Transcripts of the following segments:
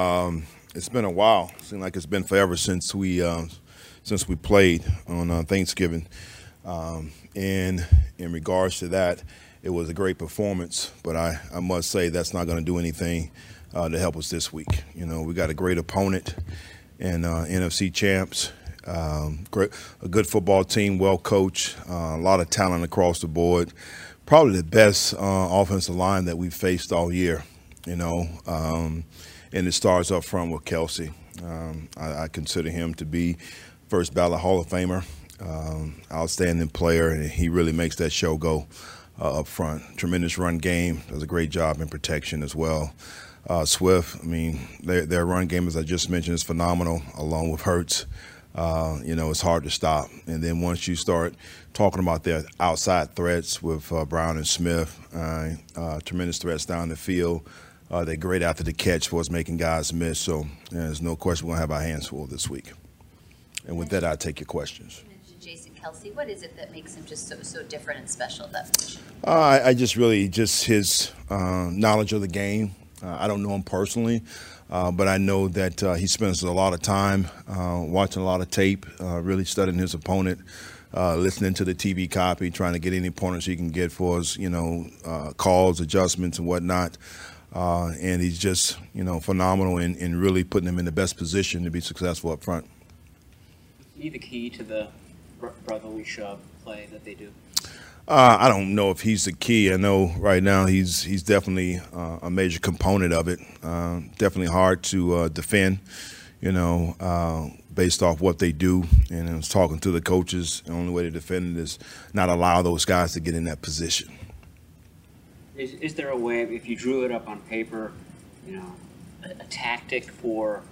Um, it's been a while. Seems like it's been forever since we uh, since we played on uh, Thanksgiving. Um, and in regards to that, it was a great performance. But I, I must say that's not going to do anything uh, to help us this week. You know, we got a great opponent and uh, NFC champs. Um, great, a good football team, well coached, uh, a lot of talent across the board. Probably the best uh, offensive line that we've faced all year. You know. Um, and it starts up front with Kelce. Um, I, I, consider him to be first ballot Hall of Famer, um, outstanding player, and he really makes that show go uh, up front. Tremendous run game, does a great job in protection as well. Uh, Swift, I mean, their, their run game, as I just mentioned, is phenomenal, along with Hurts. Uh, you know, it's hard to stop. And then once you start talking about their outside threats with uh, Brown and Smith, uh, uh, tremendous threats down the field. Uh, they're great after the catch for us making guys miss. So yeah, there's no question we're going to have our hands full this week. And with that, I take your questions. Jason Kelce, what is it that makes him just so so different and special at that position? Uh, I, I, just really just his uh, knowledge of the game. Uh, I don't know him personally, uh, but I know that uh, he spends a lot of time uh, watching a lot of tape, really studying his opponent. listening to the TV copy, trying to get any pointers he can get for us, you know, calls, adjustments, and whatnot. Uh, and he's just, you know, phenomenal in, in really putting them in the best position to be successful up front. Is he the key to the brotherly shove play that they do? Uh, I don't know if he's the key. I know right now he's he's definitely uh, a major component of it. Uh, definitely hard to uh, defend, you know, uh, based off what they do. And I was talking to the coaches. The only way to defend it is not allow those guys to get in that position. Is, is there a way, if you drew it up on paper, you know, a, a tactic for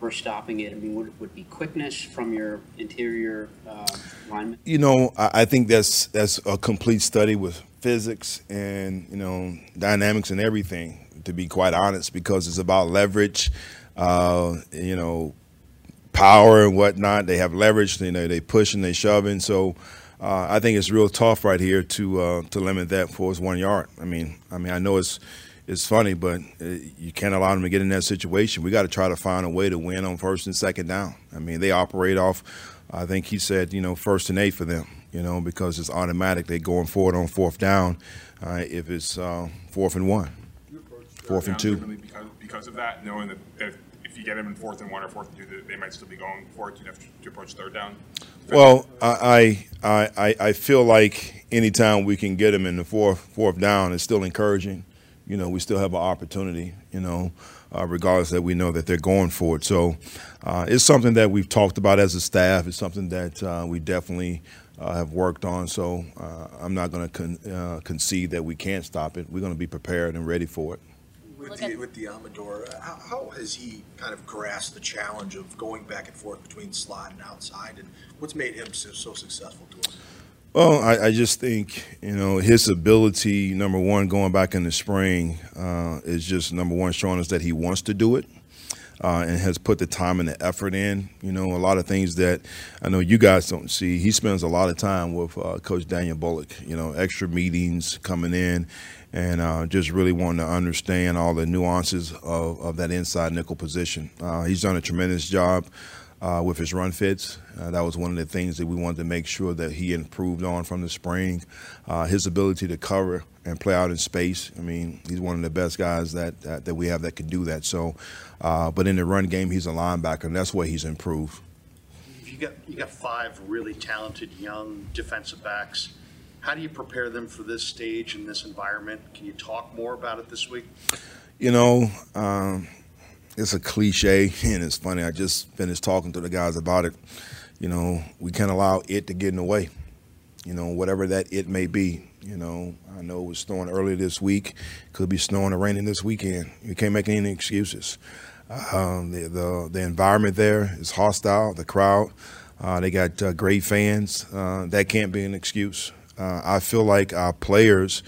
for stopping it? I mean, would, would be quickness from your interior uh, lineman? You know, I, I think that's that's a complete study with physics and you know dynamics and everything. To be quite honest, because it's about leverage, uh, you know, power and whatnot. They have leverage. You know, they push and they shove, and So uh, I think it's real tough right here to uh, to limit that for us one yard. I mean, I mean, I know it's it's funny, but uh, you can't allow them to get in that situation. We got to try to find a way to win on first and second down. I mean, they operate off. I think he said, you know, first and eight for them. You know, because it's automatic. They going forward on fourth down. Uh, if it's uh, fourth and one, fourth and two. Because, of that, knowing that if, you get them in fourth and one or fourth and two, they might still be going for it. You'd have to approach third down. Well, I, I, I feel like anytime we can get them in the fourth fourth down, it's still encouraging. You know, we still have an opportunity. You know, uh, regardless that we know that they're going for it. So uh, it's something that we've talked about as a staff. It's something that uh, we definitely uh, have worked on. So uh, I'm not going to con- uh, concede that we can't stop it. We're going to be prepared and ready for it with the, with Deommodore, how, how, has he kind of grasped the challenge of going back and forth between slot and outside, and what's made him so, so successful to him? Well, I, I, just think you know his ability. Number one, going back in the spring uh, is just number one showing us that he wants to do it. Uh, and has put the time and the effort in. You know, a lot of things that I know you guys don't see. He spends a lot of time with uh, Coach Daniel Bullock. You know, extra meetings coming in, and uh, just really wanting to understand all the nuances of, of that inside nickel position. Uh, he's done a tremendous job uh, with his run fits. Uh, that was one of the things that we wanted to make sure that he improved on from the spring. Uh, his ability to cover and play out in space. I mean, he's one of the best guys that that, that we have that can do that. So, uh, but in the run game, he's a linebacker, and that's where he's improved. You got you got five really talented young defensive backs how do you prepare them for this stage and this environment? Can you talk more about it this week? You know, um, it's a cliche, and it's funny. I just finished talking to the guys about it. You know, we can't allow it to get in the way. You know, whatever that it may be. You know, I know it was snowing earlier this week. Could be snowing or raining this weekend. You can't make any excuses. Um, the, the, the environment there is hostile. The crowd, uh, they got uh, great fans. Uh, that can't be an excuse. Uh, I feel like our players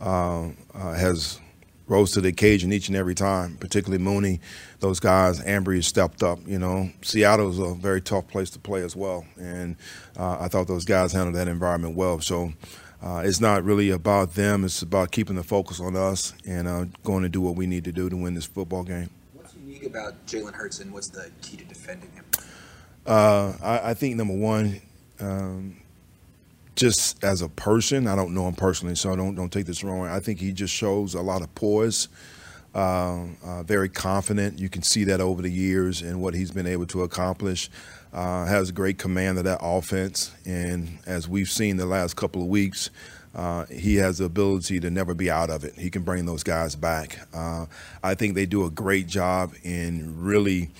uh, uh, has rose to the occasion each and every time, particularly Mooney. Those guys, Ambry stepped up. You know, Seattle's a very tough place to play as well, and uh, I thought those guys handled that environment well. So. Uh, it's not really about them. It's about keeping the focus on us and uh, going to do what we need to do to win this football game. What's unique about Jalen Hurts and what's the key to defending him? Uh, I, I think number one, um, just as a person, I don't know him personally, so don't don't take this wrong. I think he just shows a lot of poise, uh, uh, very confident. You can see that over the years and what he's been able to accomplish. Uh, has great command of that offense, and as we've seen the last couple of weeks, uh, he has the ability to never be out of it. He can bring those guys back. Uh, I think they do a great job in really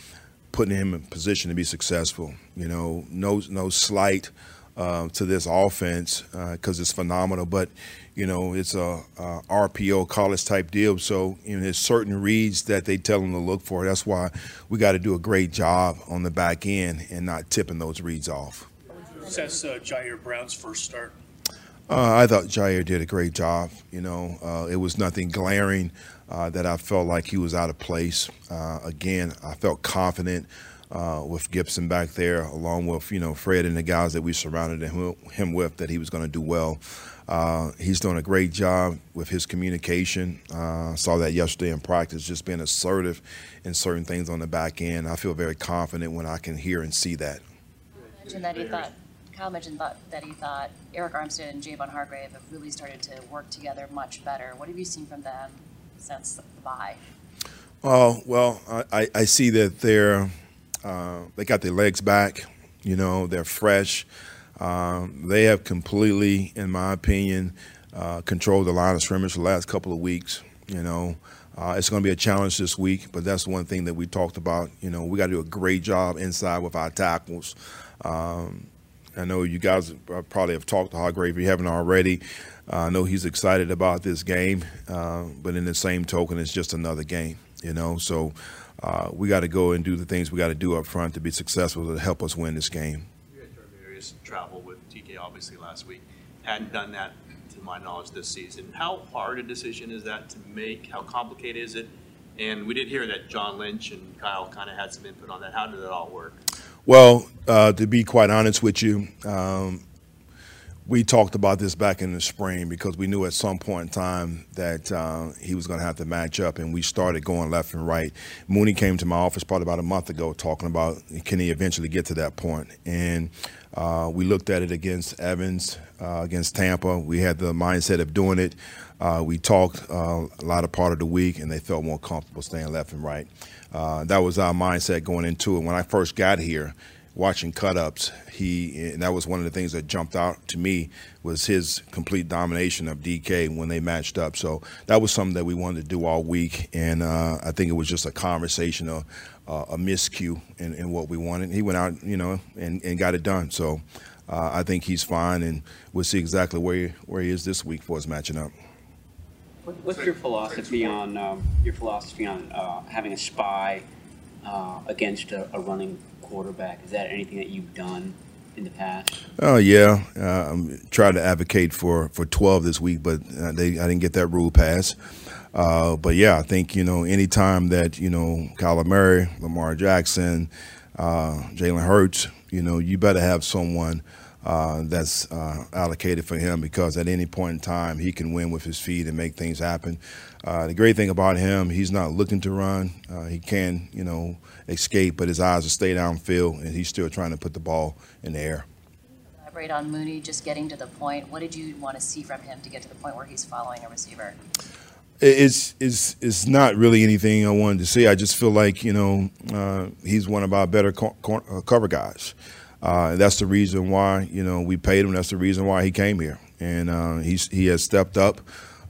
putting him in position to be successful. You know, no no slight uh, to this offense because it's phenomenal, but you know it's a, a RPO college type deal. So you know, there's certain reads that they tell them to look for. That's why we got to do a great job on the back end and not tipping those reads off. That's uh, Ji'Ayir Brown's first start. Uh, I thought Ji'Ayir did a great job. You know, uh, it was nothing glaring uh, that I felt like he was out of place. Uh, again, I felt confident uh, with Gipson back there, along with you know Fred and the guys that we surrounded him, him with, that he was going to do well. Uh, he's doing a great job with his communication. saw that yesterday in practice, just being assertive in certain things on the back end. I feel very confident when I can hear and see that. Mentioned that he thought, Kyle mentioned that, that he thought Arik Armstead and Javon Hargrave have really started to work together much better. What have you seen from them since the bye? Oh well, I, I see that they're uh, they got their legs back. You know, they're fresh. Um, they have completely, in my opinion, uh, controlled the line of scrimmage the last couple of weeks. You know, uh, it's going to be a challenge this week, but that's one thing that we talked about. You know, we got to do a great job inside with our tackles. Um, I know you guys probably have talked to Hargrave if you haven't already. Uh, I know he's excited about this game, uh, but in the same token, it's just another game, you know. So uh, we got to go and do the things we got to do up front to be successful to help us win this game. You had various travel with DK obviously last week. Hadn't done that to my knowledge this season. How hard a decision is that to make? How complicated is it? And we did hear that John Lynch and Kyle kind of had some input on that. How did it all work? Well, uh, to be quite honest with you, um, we talked about this back in the spring because we knew at some point in time that uh, he was going to have to match up, and we started going left and right. Mooney came to my office probably about a month ago talking about can he eventually get to that point, and uh, we looked at it against Evans, uh, against Tampa. We had the mindset of doing it. Uh, we talked uh, a lot of part of the week, and they felt more comfortable staying left and right. Uh, that was our mindset going into it. When I first got here, watching cut-ups, he and that was one of the things that jumped out to me was his complete domination of DK when they matched up. So that was something that we wanted to do all week, and uh, I think it was just a conversation, a, a miscue in, in, what we wanted. He went out, you know, and, and got it done. So uh, I think he's fine, and we'll see exactly where he, where he is this week for us matching up. What's your philosophy on um, your philosophy on uh, having a spy uh, against a, a, running quarterback? Is that anything that you've done in the past? Oh yeah, uh, I'm trying to advocate for, for 12 this week, but uh, they I didn't get that rule passed. Uh, but yeah, I think you know anytime that you know Kyler Murray, Lamar Jackson, uh, Jalen Hurts, you know you better have someone uh, that's uh, allocated for him because at any point in time he can win with his feet and make things happen. Uh, the great thing about him, he's not looking to run. Uh, he can, you know, escape, but his eyes are stay downfield, and he's still trying to put the ball in the air. Elaborate on Mooney just getting to the point. What did you want to see from him to get to the point where he's following a receiver? It's, it's, it's not really anything I wanted to see. I just feel like, you know, uh, he's one of our better co- co- uh, cover guys. Uh, that's the reason why you know we paid him. That's the reason why he came here, and uh, he's he has stepped up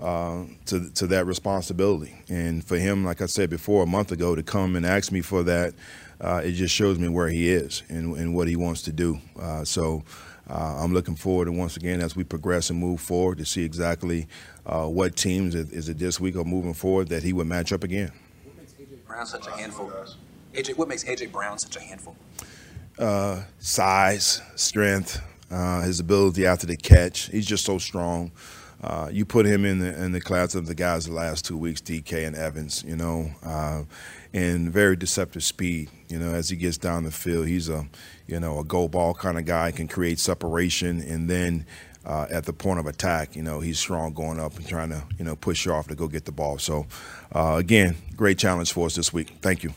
uh, to to that responsibility. And for him, like I said before, a month ago, to come and ask me for that, uh, it just shows me where he is and, and what he wants to do. Uh, so. Uh, I'm looking forward, and once again, as we progress and move forward, to see exactly what teams is it this week or moving forward that he would match up again. What makes AJ Brown such a handful? AJ, what makes AJ Brown such a handful? Uh, size, strength, uh, his ability after the catch. He's just so strong. Uh, you put him in the in the class of the guys the last two weeks, DK and Evans, you know, uh, and very deceptive speed. You know, as he gets down the field, he's a you know a go ball kind of guy, can create separation, and then uh, at the point of attack, you know, he's strong going up and trying to you know push you off to go get the ball. So, uh, again, great challenge for us this week. Thank you.